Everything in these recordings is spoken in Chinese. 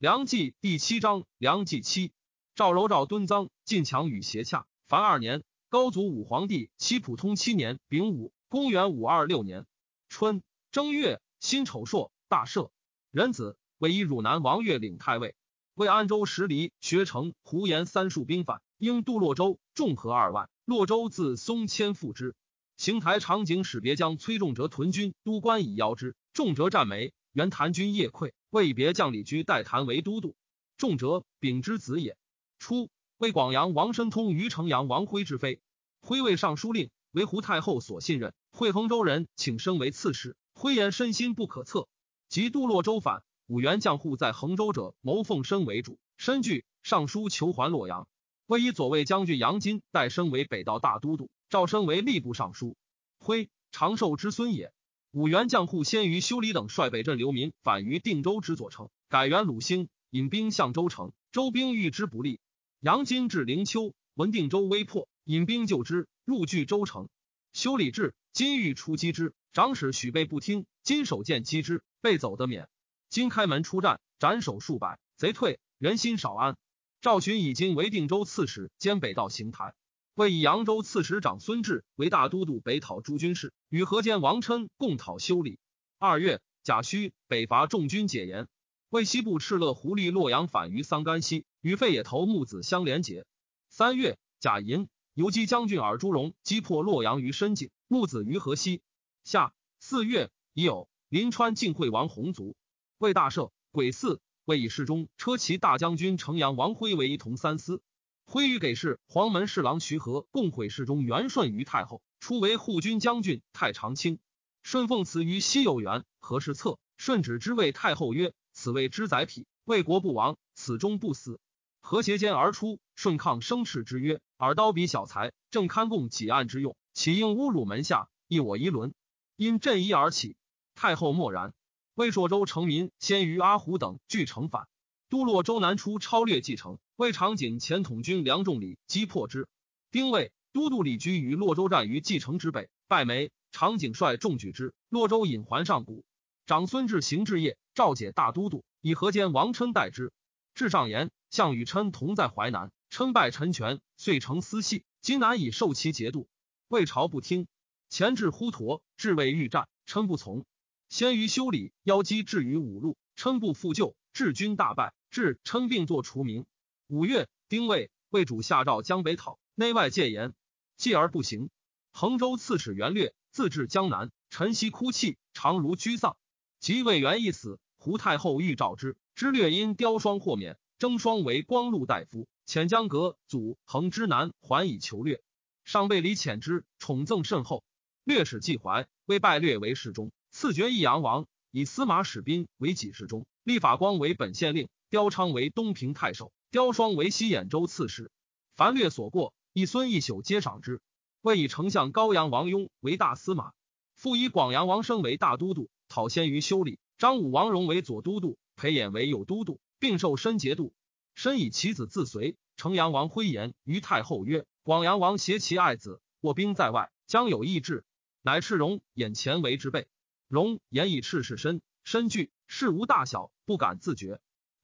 梁冀第七章，梁冀七，赵柔赵敦臧晋强与邪洽。凡二年，高祖武皇帝七普通七年丙午，公元五二六年春正月，辛丑朔，大赦。仁子为以汝南王岳领太尉，为安州十里学成胡延三数兵反，应渡洛州，众合二万。洛州自松迁复之。邢台长景使别将崔仲哲屯军都关以邀之，仲哲战没，原谭军夜溃。为别将李居代谭为都督，仲哲丙之子也。初，为广阳王申通于城阳王辉之妃，辉为尚书令，为胡太后所信任。会衡州人，请升为刺史。辉言身心不可测，及渡洛州反，五原将户在衡州者，谋奉身为主，身惧，上书求还洛阳。为以左卫将军杨金代升为北道大都督，赵升为吏部尚书。辉长寿之孙也。五原将户先于修理等率北镇流民反于定州之左城，改元鲁兴，引兵向州城。州兵遇之不利，杨金至灵丘，闻定州危迫，引兵救之，入据州城。修理至，金欲出击之，长史许备不听，金手剑击之，被走得免。金开门出战，斩首数百，贼退，人心少安。赵寻以金为定州刺史，兼北道行台。为以扬州刺史长孙志为大都督，北讨诸军事，与河间王琛共讨修理。二月，贾诩北伐众军解严，为西部敕勒胡律洛阳反于桑干西，与费野头木子相连结。三月，贾银游击将军尔朱荣击破洛阳于深井，木子于河西。夏四月，已有临川晋惠王弘族为大赦。癸巳，为以侍中车骑大将军城阳王辉为一同三司。徽与给事黄门侍郎徐和共毁侍中元顺于太后，初为护军将军太常卿。顺奉辞于西有元，何事策？顺指之谓太后曰：“此谓之宰匹，为国不亡，此终不死。”何斜间而出，顺抗生斥之曰：“尔刀笔小才，正堪供几案之用，岂应侮辱门下，益我一伦？”因朕疑而起。太后默然。魏朔州城民先于阿虎等俱城反，都洛州南出超略继承。为长景前统军梁仲礼击破之。丁未，都督李居于洛州战于蓟城之北，败没。长景率众举之，洛州引还上谷。长孙志行至业，召解大都督，以河间王琛代之。至上言，项羽琛同在淮南，称败陈权，遂成私系。今难以受其节度，魏朝不听。前至呼陀，至未欲战，琛不从。先于修理，邀击至于五路，琛不复救，至军大败，至琛并作除名。五月，丁未，魏主下诏江北讨，内外戒严，继而不行。衡州刺史袁略自至江南，晨曦哭泣，常如居丧。及魏元一死，胡太后欲召之，知略因雕霜豁免，征霜为光禄大夫，遣江阁祖衡之南还以求略。上被李遣之，宠赠甚厚。略使季怀为拜略为侍中，赐爵益阳王，以司马使宾为己侍中，立法光为本县令，雕昌为东平太守。刁双为西兖州刺史，凡略所过，一孙一宿皆赏之。为以丞相高阳王雍为大司马，复以广阳王生为大都督，讨先于修理。张武王荣为左都督，裴衍为右都督，并受申节度。申以其子自随。成阳王辉言于太后曰：“广阳王挟其爱子，卧兵在外，将有异志。”乃斥荣眼前为之备。荣言以赤是身，身惧事无大小，不敢自决。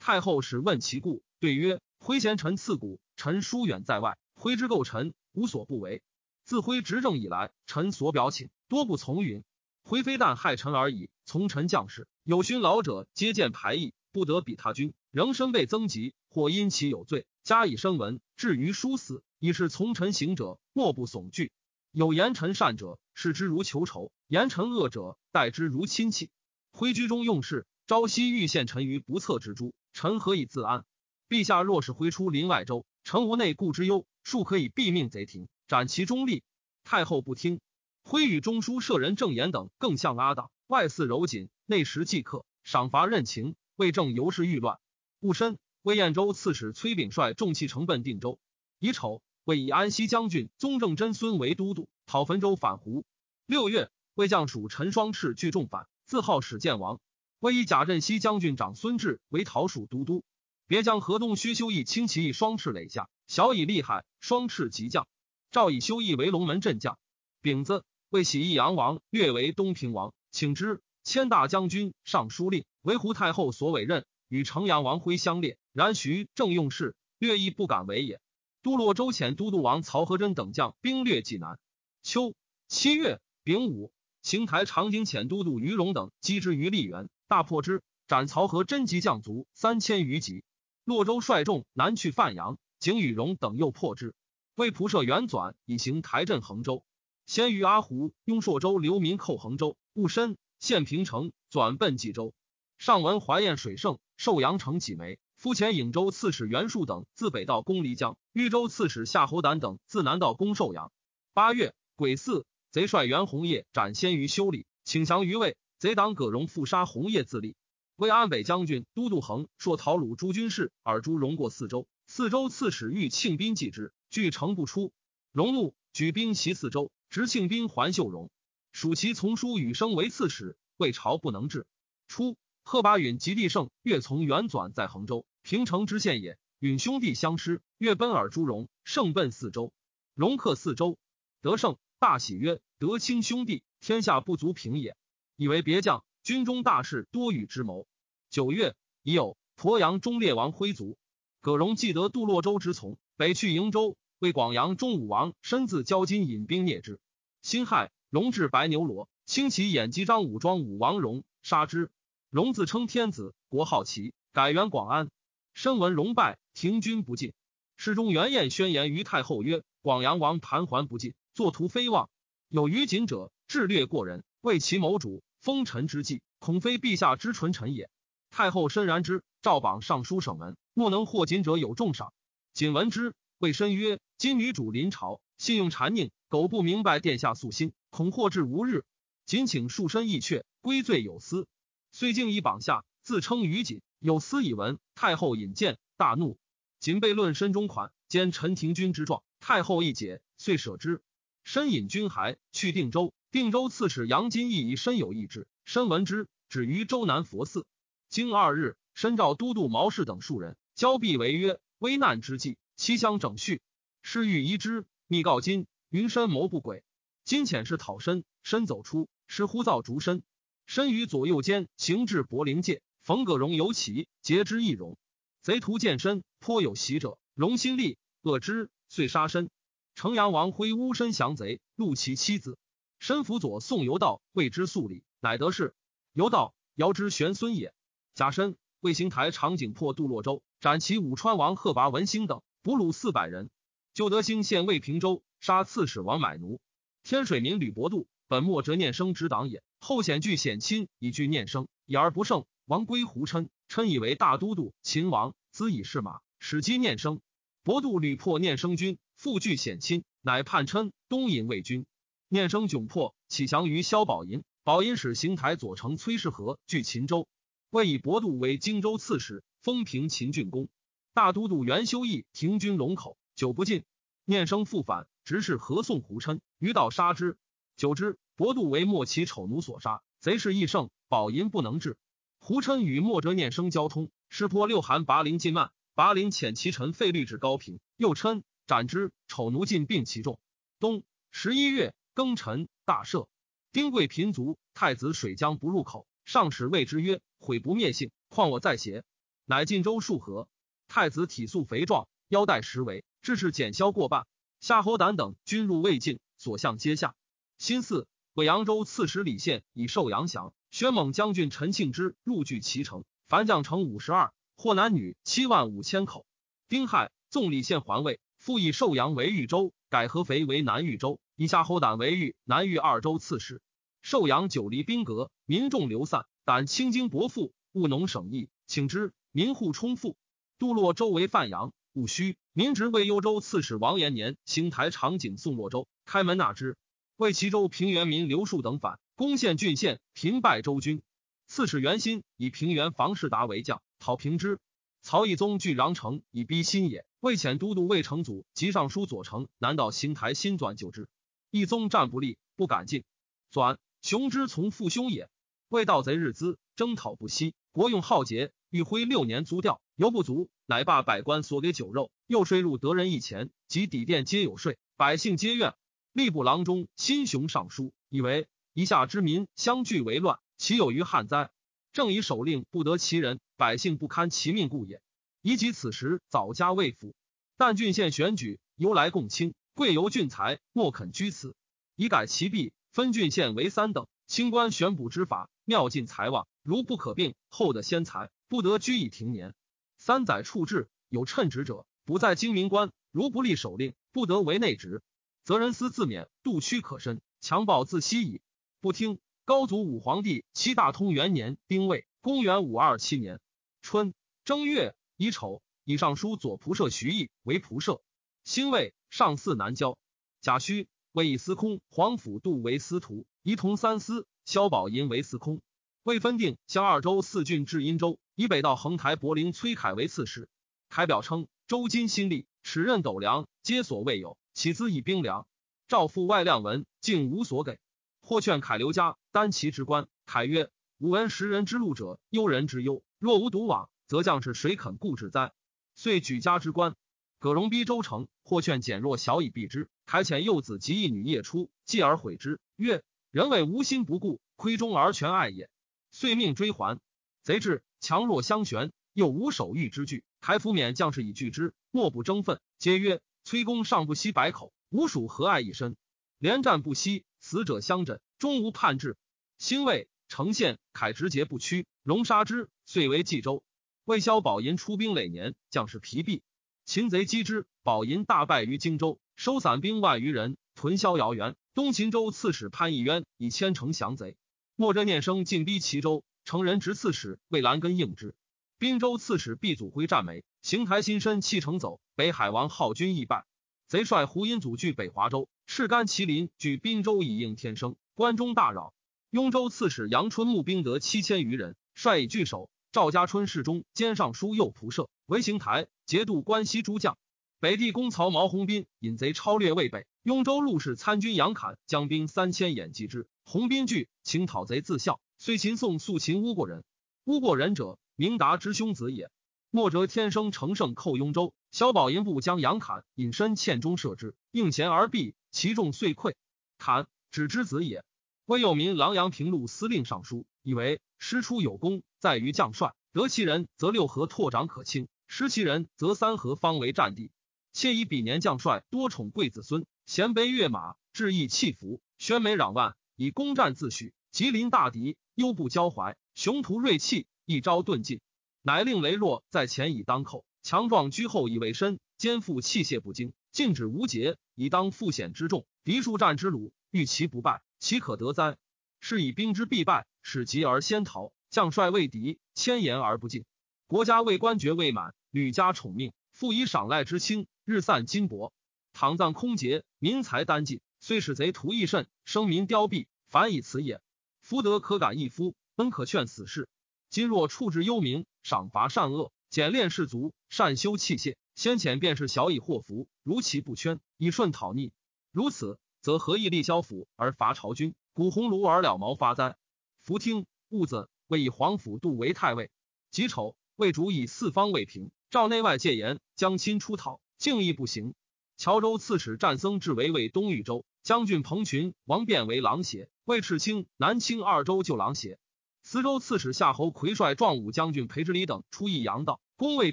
太后使问其故。对曰：挥贤臣赐谷，臣疏远在外，挥之构臣无所不为。自挥执政以来，臣所表请多不从允。挥非但害臣而已，从臣将士有勋老者，皆见排异，不得比他君，仍身被增级，或因其有罪，加以声闻，至于殊死，以是从臣行者，莫不悚惧。有言臣善者，视之如求仇；言臣恶者，待之如亲戚。挥居中用事，朝夕欲陷臣于不测之诛，臣何以自安？陛下若是挥出临外州，臣无内顾之忧，庶可以毙命贼庭，斩其中立。太后不听，挥与中书舍人郑言等更向阿党，外似柔谨，内实忌客，赏罚任情，为政尤是欲乱。戊申，魏燕州刺史崔炳率众弃城奔定州。乙丑，为以安西将军宗正真孙为都督，讨汾州反胡。六月，魏将属陈双赤聚众反，自号始建王。为以贾镇西将军长孙志为讨蜀都督。别将河东薛修义轻骑双翅垒下，小以厉害，双翅急将。赵以修义为龙门镇将。丙子，为喜义阳王，略为东平王，请之。迁大将军、尚书令，为胡太后所委任，与城阳王辉相列，然徐正用事，略亦不敢为也。都洛州遣都督王曹和真等将兵略济南。秋七月丙午，邢台长景遣都督于荣等击之于利源，大破之，斩曹和真吉将卒三千余级。洛州率众南去范阳，景与荣等又破之。为仆射元纂以行台镇衡州。先于阿胡、雍朔州流民寇衡州，戊申，县平城，转奔冀州。上闻怀燕水盛，寿阳城几枚。夫前颍州刺史袁术等自北道攻漓江，豫州刺史夏侯胆等自南道攻寿阳。八月癸巳，贼帅袁弘业斩先于修理，请降于魏。贼党葛荣复杀红叶自立。魏安北将军都督衡朔讨虏诸军事，尔诸荣过四州。四州刺史欲庆兵继之，拒城不出。荣怒，举兵袭四州。执庆兵还秀荣，属其从叔与生为刺史，魏朝不能治。初，贺拔允及帝胜越从元纂在衡州平城之县也，允兄弟相失，越奔尔朱荣，胜奔四州。荣克四州，得胜，大喜曰：“得卿兄弟，天下不足平也。”以为别将，军中大事多与之谋。九月，已有鄱阳中烈王徽族，葛荣既得杜洛州之从，北去瀛州，为广阳中武王身自交金引兵灭之。辛亥，荣至白牛罗，轻骑演击张武庄武王荣，杀之。荣自称天子，国号齐，改元广安。身闻荣败，停军不进。侍中元彦宣言于太后曰：“广阳王盘桓不进，作图非望。有于谨者，智略过人，为其谋主，封臣之计，恐非陛下之纯臣也。”太后深然之，诏榜尚书省门，莫能获锦者有重赏。谨闻之，谓申曰：“今女主临朝，信用谗佞。”苟不明白殿下素心，恐获至无日。仅请束身义阙，归罪有司。遂敬以榜下，自称于锦。有司以闻，太后引见，大怒。仅被论身中款，兼陈廷君之状。太后一解，遂舍之。身引军还，去定州。定州刺史杨金义以身有异志，身闻之，止于州南佛寺。经二日，申召都督毛氏等数人，交臂为约：“危难之际，其相整序。是欲移之，密告金。”云深谋不轨，今遣是讨身，身走出，是呼造逐身，身于左右间行至柏林界，冯葛荣尤其截之易容。贼徒见身，颇有喜者，荣心力恶之，遂杀身。城阳王挥乌身降贼，戮其妻子。身辅佐宋游道，谓之肃礼，乃得势。游道遥之玄孙也。假身魏行台长景破杜洛州，斩其武川王贺拔文兴等，俘虏四百人。旧德兴县魏平州。杀刺史王买奴，天水民吕伯度本莫折念生之党也，后显拒显亲以拒念生，以而不胜。王归胡琛，琛以为大都督。秦王兹以是马，使击念生。伯度屡破念生军，复拒显亲，乃叛琛，东引魏军。念生窘迫，起降于萧宝寅。宝寅使邢台左丞崔世和据秦州，魏以伯度为荆州刺史，封平秦郡公。大都督袁修义停军龙口，久不进，念生复返。直是合宋胡琛，于道杀之。久之，伯度为莫其丑奴所杀，贼势亦盛，宝寅不能治。胡琛与莫哲念生交通，师破六韩拔陵进慢，拔陵遣其臣费律至高平，又琛斩之。丑奴尽并其众。冬十一月庚辰，大赦。丁贵贫卒，太子水将不入口，上使谓之曰：“毁不灭性，况我在邪？”乃晋州数河。太子体素肥壮，腰带十围，致是减消过半。夏侯胆等军入魏境，所向皆下。新四，为扬州刺史李宪以受阳降。宣猛将军陈庆之入据其城，凡将城五十二，或男女七万五千口。丁亥，纵李宪还魏，复以寿阳为豫州，改合肥为南豫州，以夏侯胆为豫南豫二州刺史。寿阳久离兵革，民众流散，胆轻经薄赋，务农省役，请之，民户充富。杜洛周为范阳。戊戌，民职为幽州刺史王延年行台长景宋洛州，开门纳之。为齐州平原民刘树等反，攻陷郡县，平败州军。刺史袁心以平原房士达为将，讨平之。曹义宗据穰城以逼新野，魏遣都督魏成祖及尚书左丞南道行台新纂旧之。义宗战不利，不敢进。转雄之从父兄也。魏盗贼日资，征讨不息，国用浩劫。欲挥六年租调，犹不足，乃罢百官所给酒肉，又税入得人一钱，及底店皆有税，百姓皆怨。吏部郎中心雄上书，以为以下之民相聚为乱，其有于旱灾？正以首令不得其人，百姓不堪其命故也。以及此时早家未府，但郡县选举由来共卿，贵由郡才，莫肯居此。以改其弊，分郡县为三等，清官选补之法，妙尽财旺。如不可并，后的先才不得居以停年。三载处置，有称职者，不在京明官；如不立守令，不得为内职。则人思自免，度屈可伸，强暴自息矣。不听。高祖武皇帝七大通元年丁未，公元五二七年春正月乙丑，以尚书左仆射徐毅为仆射。辛未，上巳南郊。贾诩为以司空，皇甫度为司徒，仪同三司。萧宝寅为司空。未分定，将二州四郡至殷州，以北到横台柏林。崔凯为刺史。凯表称：周今新立，齿刃斗粮，皆所未有，岂资以兵粮？诏付外量文，竟无所给。或劝凯留家，担其之官。凯曰：“吾闻食人之路者，忧人之忧。若无独往，则将士谁肯固之哉？”遂举家之官。葛荣逼周成，或劝减弱小以避之。凯遣幼子及一女夜出，继而悔之，曰：“人谓无心不顾，亏中而全爱也。”遂命追还。贼至，强弱相悬，又无守御之具。凯抚免将士以拒之，莫不争愤。皆曰：“崔公尚不惜百口，吾属何爱一身？连战不息。”死者相枕，终无叛志。兴魏成县，凯直节不屈，荣杀之，遂为冀州。魏萧宝银出兵累年，将士疲弊，擒贼击之，宝银大败于荆州，收散兵万余人，屯萧遥原。东秦州刺史潘义渊以千城降贼。莫真念生进逼齐州，成人执刺史魏兰根应之。滨州刺史毕祖辉战没，邢台新身弃城走。北海王浩军亦败。贼率胡因祖据北华州，赤干麒麟据滨州以应天生，关中大扰。雍州刺史杨春募兵得七千余人，率以拒守。赵家春侍中兼尚书右仆射为行台节度关西诸将。北地公曹毛弘斌引贼超略渭北，雍州陆氏参军杨侃将兵三千掩击之。弘斌惧，请讨贼自效。虽秦宋肃秦乌过人，乌过人者，明达之兄子也。莫折天生乘胜寇雍州。萧宝银部将杨侃引身堑中射之，应弦而毙，其众遂溃。侃指之子也。魏有民郎阳平陆司令尚书，以为师出有功，在于将帅。得其人，则六合拓长可轻；失其人，则三合方为战地。且以比年将帅多宠贵子孙，衔杯跃马，志意气服，宣眉攘万，以攻战自诩。吉临大敌，忧不交怀，雄图锐气，一招遁尽，乃令羸弱在前以当寇。强壮居后以为身，肩负器械不精，禁止无节，以当负险之重。敌数战之虏，欲其不败，岂可得哉？是以兵之必败，使急而先逃。将帅畏敌，千言而不尽。国家为官爵未满，屡加宠命，复以赏赖之轻，日散金帛，倘葬空竭，民财殆尽，虽使贼徒益甚，生民凋敝，反以此也。夫德可感一夫，恩可劝死士。今若处置幽冥，赏罚善恶。简练士卒，善修器械，先遣便是小以祸福，如其不圈，以顺讨逆。如此，则何以立萧府而伐朝军，古鸿胪而了毛发哉？福听兀子为以皇甫度为太尉。己丑，魏主以四方未平，赵内外戒严，将亲出讨，敬意不行。乔州刺史战僧至为魏东豫州将军彭群、王辩为郎邪，魏赤卿、南清二州救郎邪。磁州刺史夏侯魁率壮武将军裴之礼等出益阳道。宫位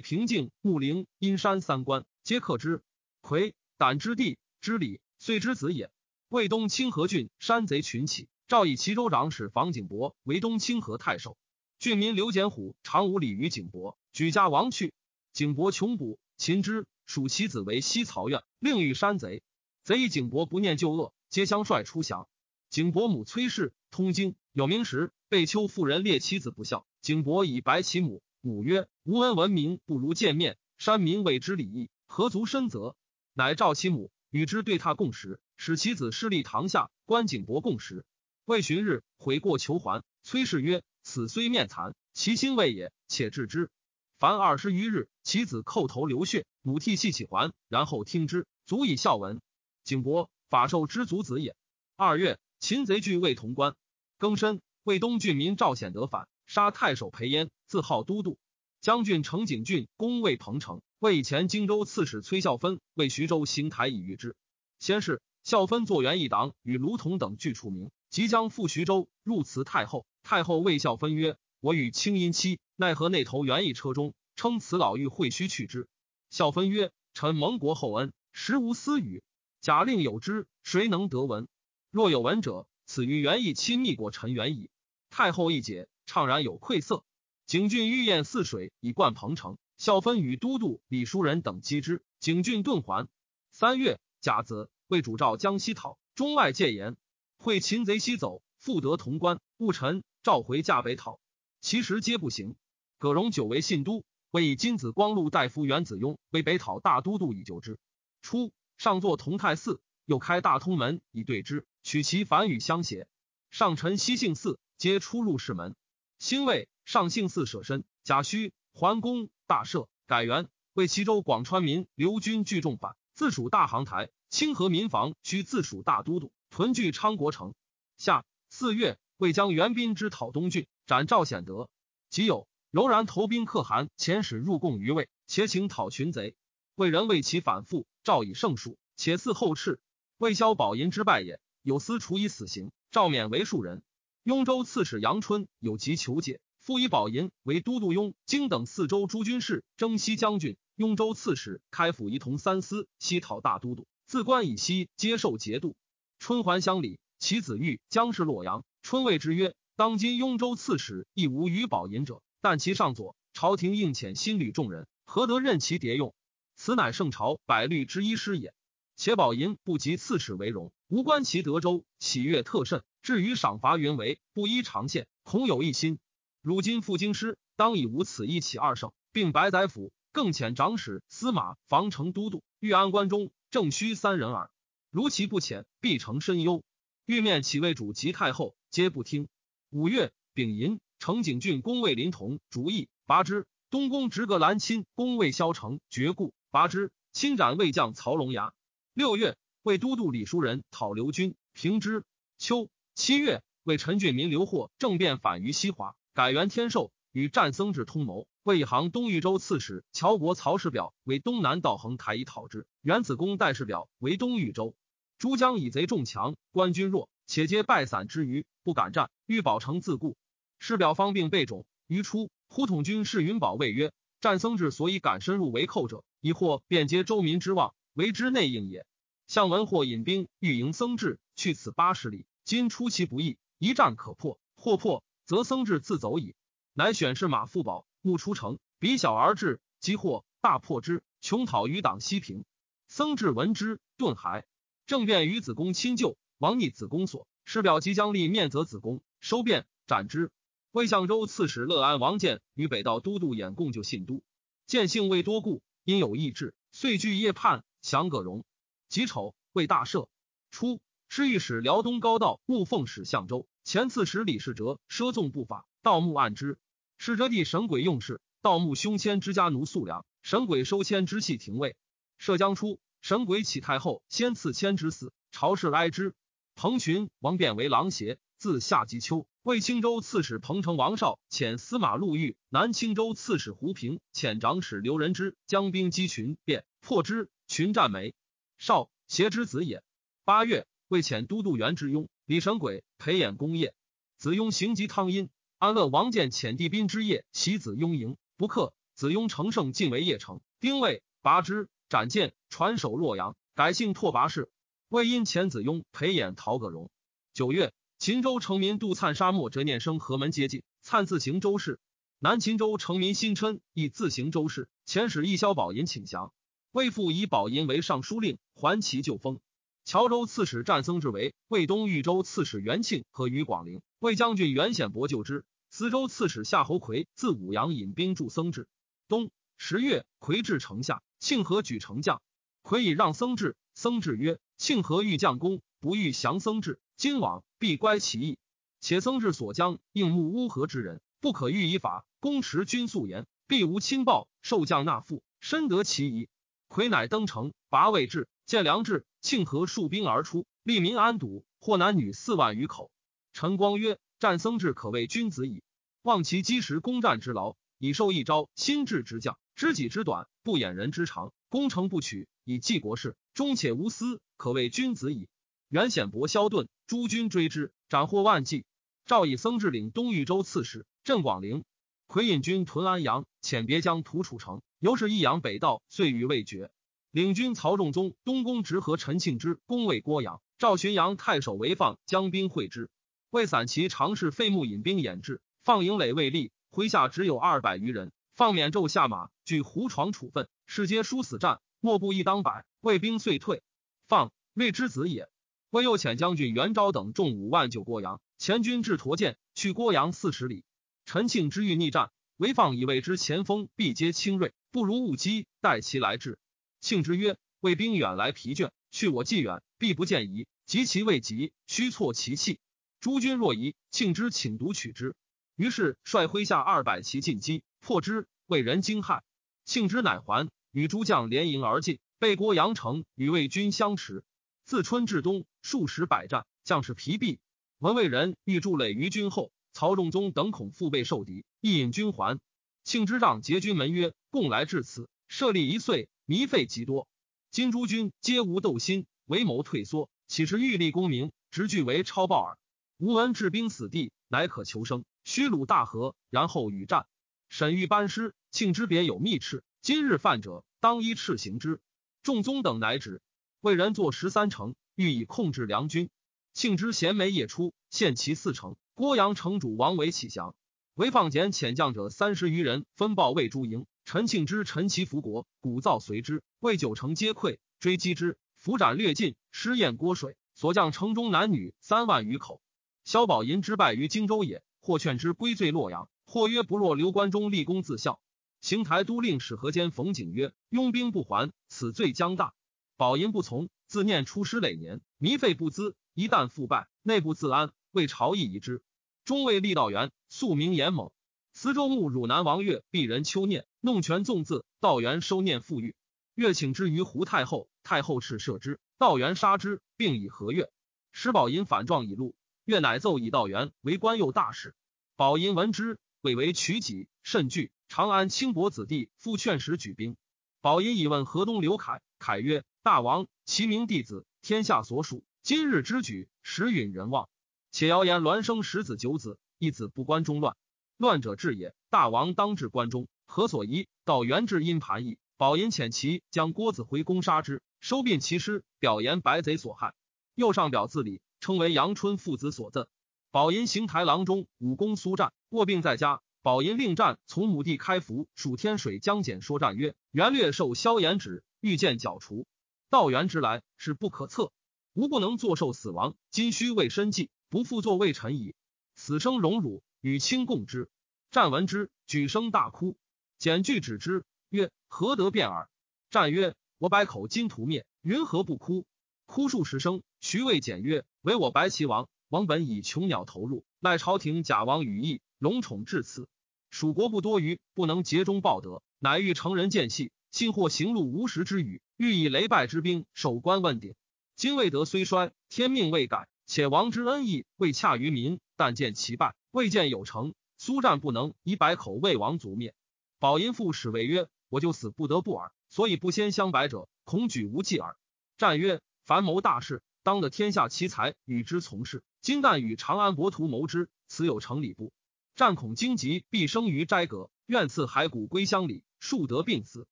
平静，穆陵、阴山三关皆克之。魁胆之地之礼，遂之子也。魏东清河郡山贼群起，诏以齐州长史房景伯为东清河太守。郡民刘简虎常无礼于景伯，举家亡去。景伯穷补秦之，属其子为西曹院，令遇山贼。贼以景伯不念旧恶，皆相率出降。景伯母崔氏通经，有名时被丘妇人列妻子不孝，景伯以白其母。母曰：“吾闻闻名不如见面，山民谓之礼义，何足深责？”乃召其母与之对榻共食，使其子侍立堂下，观景伯共食。未旬日，悔过求还。崔氏曰：“此虽面残，其心未也，且治之。”凡二十余日，其子叩头流血，母涕泣起还，然后听之，足以孝文。景伯法寿之族子也。二月，擒贼据魏潼关，庚申，魏东郡民赵显德反。杀太守裴焉，自号都督。将军程景峻攻魏彭城，魏前荆州刺史崔孝芬为徐州行台以御之。先是，孝芬作元一党，与卢同等俱出名，即将赴徐州，入辞太后。太后谓孝芬曰：“我与清音妻，奈何内投元义车中，称此老欲会须去之。孝分曰：“臣蒙国厚恩，实无私语。假令有之，谁能得闻？若有闻者，此于元义亲密过臣元矣。”太后一解，怅然有愧色。景俊欲宴泗水，以灌彭城。孝分与都督李叔仁等击之，景俊遁还。三月，甲子，为主召江西讨，中外戒严。会擒贼西走，复得潼关。戊辰，召回驾北讨。其实皆不行。葛荣久为信都，为以金子光禄大夫元子雍为北讨大都督以救之。初，上作同泰寺，又开大通门以对之，取其反与相协。上臣西幸寺皆出入士门。兴魏，上幸寺舍身，贾诩桓公大赦，改元。为齐州广川民刘军聚众反，自属大行台。清河民防需自属大都督，屯据昌国城。夏四月，为将援兵之讨东郡。斩赵显德，即有柔然投兵可汗遣使入贡于魏，且请讨群贼。魏人为其反复，赵以胜数，且赐后赤。魏萧宝银之败也，有司处以死刑，赵免为庶人。雍州刺史杨春有疾求解，复以宝银为都督雍京等四州诸军事，征西将军。雍州刺史开府仪同三司，西讨大都督，自关以西接受节度。春还乡里，其子玉将至洛阳，春谓之曰。当今雍州刺史亦无与宝银者，但其上左，朝廷应遣新旅众人，何得任其迭用？此乃圣朝百虑之一师也。且宝银不及刺史为荣，无关其德州，喜悦特甚。至于赏罚云为，不依常宪，恐有一心。如今复京师，当以无此一起二胜，并白宰府，更遣长史、司马、防城都督、御安关中，正须三人耳。如其不遣，必成深忧。欲面启魏主及太后，皆不听。五月，丙寅，程景峻攻魏临潼，主意拔之。东宫直阁兰钦攻魏萧城，绝故拔之。亲斩魏将曹龙牙。六月，魏都督李叔仁讨刘军，平之。秋七月，为陈俊民刘获政变反于西华，改元天寿，与战僧制通谋。魏以行东豫州刺史乔国曹氏表为东南道衡台以讨之。元子公代氏表为东豫州。诸将以贼众强，官军弱。且皆败散之余，不敢战，欲保城自固。师表方病被肿。于初，忽统军士云宝谓曰：“战僧之所以敢深入为寇者，以获便接周民之望，为之内应也。向文或引兵欲迎僧制，去此八十里。今出其不意，一战可破，或破，则僧制自走矣。乃选士马富宝，目出城，比小而至，即获大破之，穷讨余党西平。僧制闻之，顿骸。政变于子宫亲旧。”王逆子宫所，师表即将立面则子宫，收变斩之。魏相州刺史乐安王建与北道都督演共就信都，见性未多故，因有异志，遂据夜叛，降葛荣。己丑，为大赦。初，侍御史辽东高道穆奉使相州，前刺史李世哲奢纵不法，盗墓案之。世哲弟神鬼用事，盗墓凶迁之家奴素粮，神鬼收迁之系廷尉。涉江初，神鬼启太后，先赐迁之死，朝士哀之。彭群王变为狼邪，自夏及秋，魏青州刺史彭城王绍遣司马陆玉，南青州刺史胡平遣长史刘仁之将兵击群变，破之，群战没。绍邪之子也。八月，魏遣都督元之雍、李神鬼培演功业。子雍行及汤阴，安乐王建遣帝宾之夜袭子雍营，不克。子雍乘胜进为邺城，丁未，拔之，斩剑，传首洛阳，改姓拓跋氏。魏因遣子雍陪演陶葛荣。九月，秦州城民杜灿沙漠折念生河门接近，灿自行周氏。南秦州城民辛琛亦自行周氏，遣使义萧宝银请降。魏父以宝银为尚书令，还其旧封。乔州刺史战僧之为魏东豫州刺史元庆和于广陵。魏将军袁显伯救之。司州刺史夏侯魁自武阳引兵助僧至。冬十月，魁至城下，庆和举城将，魁以让僧制。僧制曰。庆和欲将功，不欲降僧制。今往必乖其意。且僧制所将应募乌合之人，不可欲以法。公持君素言，必无亲报。受将纳赋，深得其宜。魁乃登城，拔魏志，见良志。庆和数兵而出，利民安堵，获男女四万余口。陈光曰：“战僧制可谓君子矣。望其积时攻战之劳，以受一招心智之将，知己之短，不掩人之长。攻城不取，以济国事，忠且无私。”可谓君子矣。袁显伯萧盾诸军追之，斩获万计。赵以僧制领东豫州刺史，镇广陵。魁引军屯安阳，遣别将屠楚城，由是益阳北道，遂与未决。领军曹仲宗东宫直和陈庆之攻魏郭阳，赵巡阳太守为放将兵会之。魏散骑常侍费穆引兵掩至，放营垒未立，麾下只有二百余人。放免胄下马，据胡床处分，士皆殊死战，莫不一当百。魏兵遂退。放魏之子也。魏又遣将军袁昭等众五万救郭阳，前军至驼剑，去郭阳四十里。陈庆之欲逆战，韦放以为之前锋必皆轻锐，不如误击，待其来至。庆之曰：“魏兵远来疲倦，去我既远，必不见疑。及其未及，须挫其气。诸军若疑，庆之请独取之。于是率麾下二百骑进击，破之，为人惊骇。庆之乃还，与诸将连营而进，被郭阳城，与魏军相持。自春至冬，数十百战，将士疲弊。闻魏人欲筑垒于军后。”曹仲宗等恐腹背受敌，亦引军还。庆之让结军门曰：“共来至此，设立一岁，糜费极多。今诸军皆无斗心，为谋退缩，岂是欲立功名，直据为超暴耳？吾闻治兵死地，乃可求生。须鲁大河，然后与战。沈玉班师，庆之别有密敕，今日犯者，当依敕行之。众宗等乃止。魏人作十三城，欲以控制梁军。庆之衔枚夜出，献其四城。”郭阳城主王维起降，韦放简遣将者三十余人，分报魏诸营。陈庆之、陈其福国，鼓噪随之，魏九城皆溃，追击之，伏斩略尽，失宴郭水。所将城中男女三万余口。萧宝寅之败于荆州也，或劝之归罪洛阳，或曰不若刘关中立功自效。邢台都令史河间冯景曰：拥兵不还，此罪将大。宝银不从，自念出师累年，糜费不资，一旦复败，内部自安。为朝议疑之，中尉立道元素名严猛。司州牧汝南王岳鄙人秋念，弄权纵字。道元收念富裕，岳请之于胡太后，太后敕赦之。道元杀之，并以和岳。石宝银反状已录，岳乃奏以道元为官右大使。宝银闻之，谓为取己，甚惧。长安轻薄子弟，复劝使举兵。宝银以问河东刘凯，凯曰：“大王，其名弟子，天下所属。今日之举，时允人望。”且谣言栾生十子九子，一子不关中乱，乱者治也。大王当治关中，何所疑？道元至阴盘矣。宝银遣其将郭子回攻杀之，收并其师，表言白贼所害。右上表自礼，称为阳春父子所赠。宝银行台郎中，武功苏战，卧病在家。宝银令战，从母地开服，蜀天水将简说战曰：“元略受萧衍旨，欲见剿除。道元之来，是不可测。吾不能坐受死亡，今须为身计。”不复作魏臣矣。此生荣辱，与卿共之。战闻之，举声大哭。简句止之，曰：“何得变耳？”战曰：“我百口金屠灭，云何不哭？”哭数十声。徐渭简曰：“唯我白齐王，王本以穷鸟投入，赖朝廷假王羽翼，龙宠至此。蜀国不多余，不能竭忠报德，乃欲成人见隙，信或行路无实之语，欲以雷败之兵守关问鼎。今未得虽衰，天命未改。”且王之恩义未洽于民，但见其败，未见有成。苏战不能以百口魏王族灭。宝音父使谓曰：“我就死不得不耳，所以不先相百者，恐举无忌耳。”战曰：“凡谋大事，当得天下奇才与之从事。今旦与长安伯图谋之，此有成礼不？战恐荆棘必生于斋阁，愿赐骸骨归乡里，庶得病死。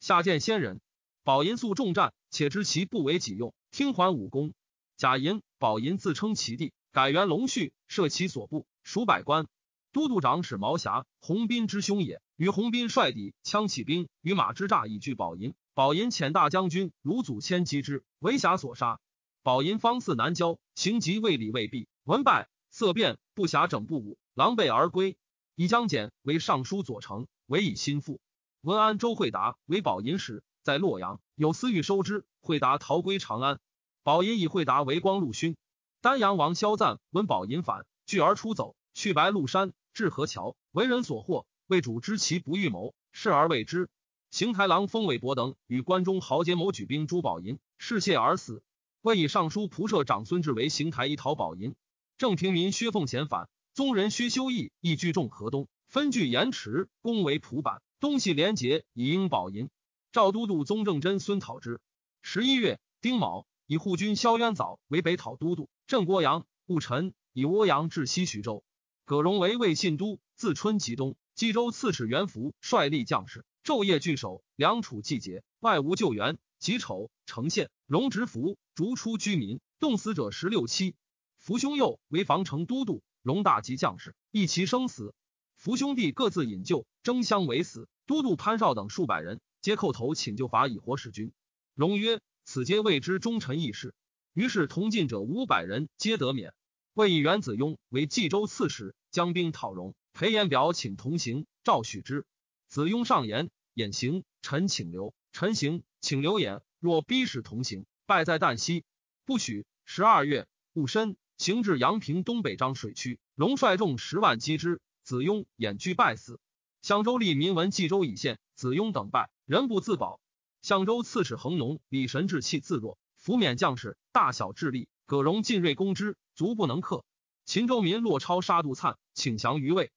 下见先人。”宝银素重战，且知其不为己用，听还武功。贾银、宝银自称其弟，改元龙绪，设其所部，属百官。都督长史毛霞，洪斌之兄也。与洪斌率抵羌起兵，与马之诈以拒宝银。宝银遣大将军卢祖谦击之，为侠所杀。宝银方似南郊，行及未礼未毕，文败色变，不暇整不武，狼狈而归。以将简为尚书左丞，委以心腹。文安周惠达为宝银使，在洛阳有私欲收之，惠达逃归长安。宝银以惠达为光禄勋，丹阳王萧赞闻宝银反，拒而出走，去白鹿山，至河桥，为人所获。为主知其不预谋，视而未之。邢台郎封韦伯等与关中豪杰谋举兵诛宝银，失谢而死。魏以尚书仆射长孙志为邢台一讨宝银。郑平民薛凤贤反，宗人薛修义亦聚众河东，分据盐池，攻为蒲坂，东西连结，以应保银。赵都督宗正真孙讨之。十一月丁卯。以护军萧渊藻为北讨都督，镇郭阳。戊辰，以涡阳至西徐州。葛荣为魏信都，自春及冬，冀州刺史元福率力将士，昼夜聚守，梁楚季节，外无救援。己丑，城县，荣执服，逐出居民，冻死者十六七。福兄幼为防城都督，荣大及将士，一其生死。福兄弟各自引咎，争相为死。都督潘绍等数百人，皆叩头请救法以活使君。荣曰：“此皆未知忠臣义士。”于是同进者五百人，皆得免。魏以元子雍为冀州刺史，将兵讨荣。裴延表请同行，赵许之。子雍上言：“衍行，臣请留。臣行，请留也。若逼使同行，败在旦夕，不许。”十二月，戊申。行至阳平东北漳水区，龙率众十万击之，子雍掩居败死。襄州吏民闻冀州已陷，子雍等败，人不自保。襄州刺史恒农李神志气自若，抚免将士，大小智力，葛荣进锐攻之，卒不能克。秦州民洛超杀杜灿，请降于魏。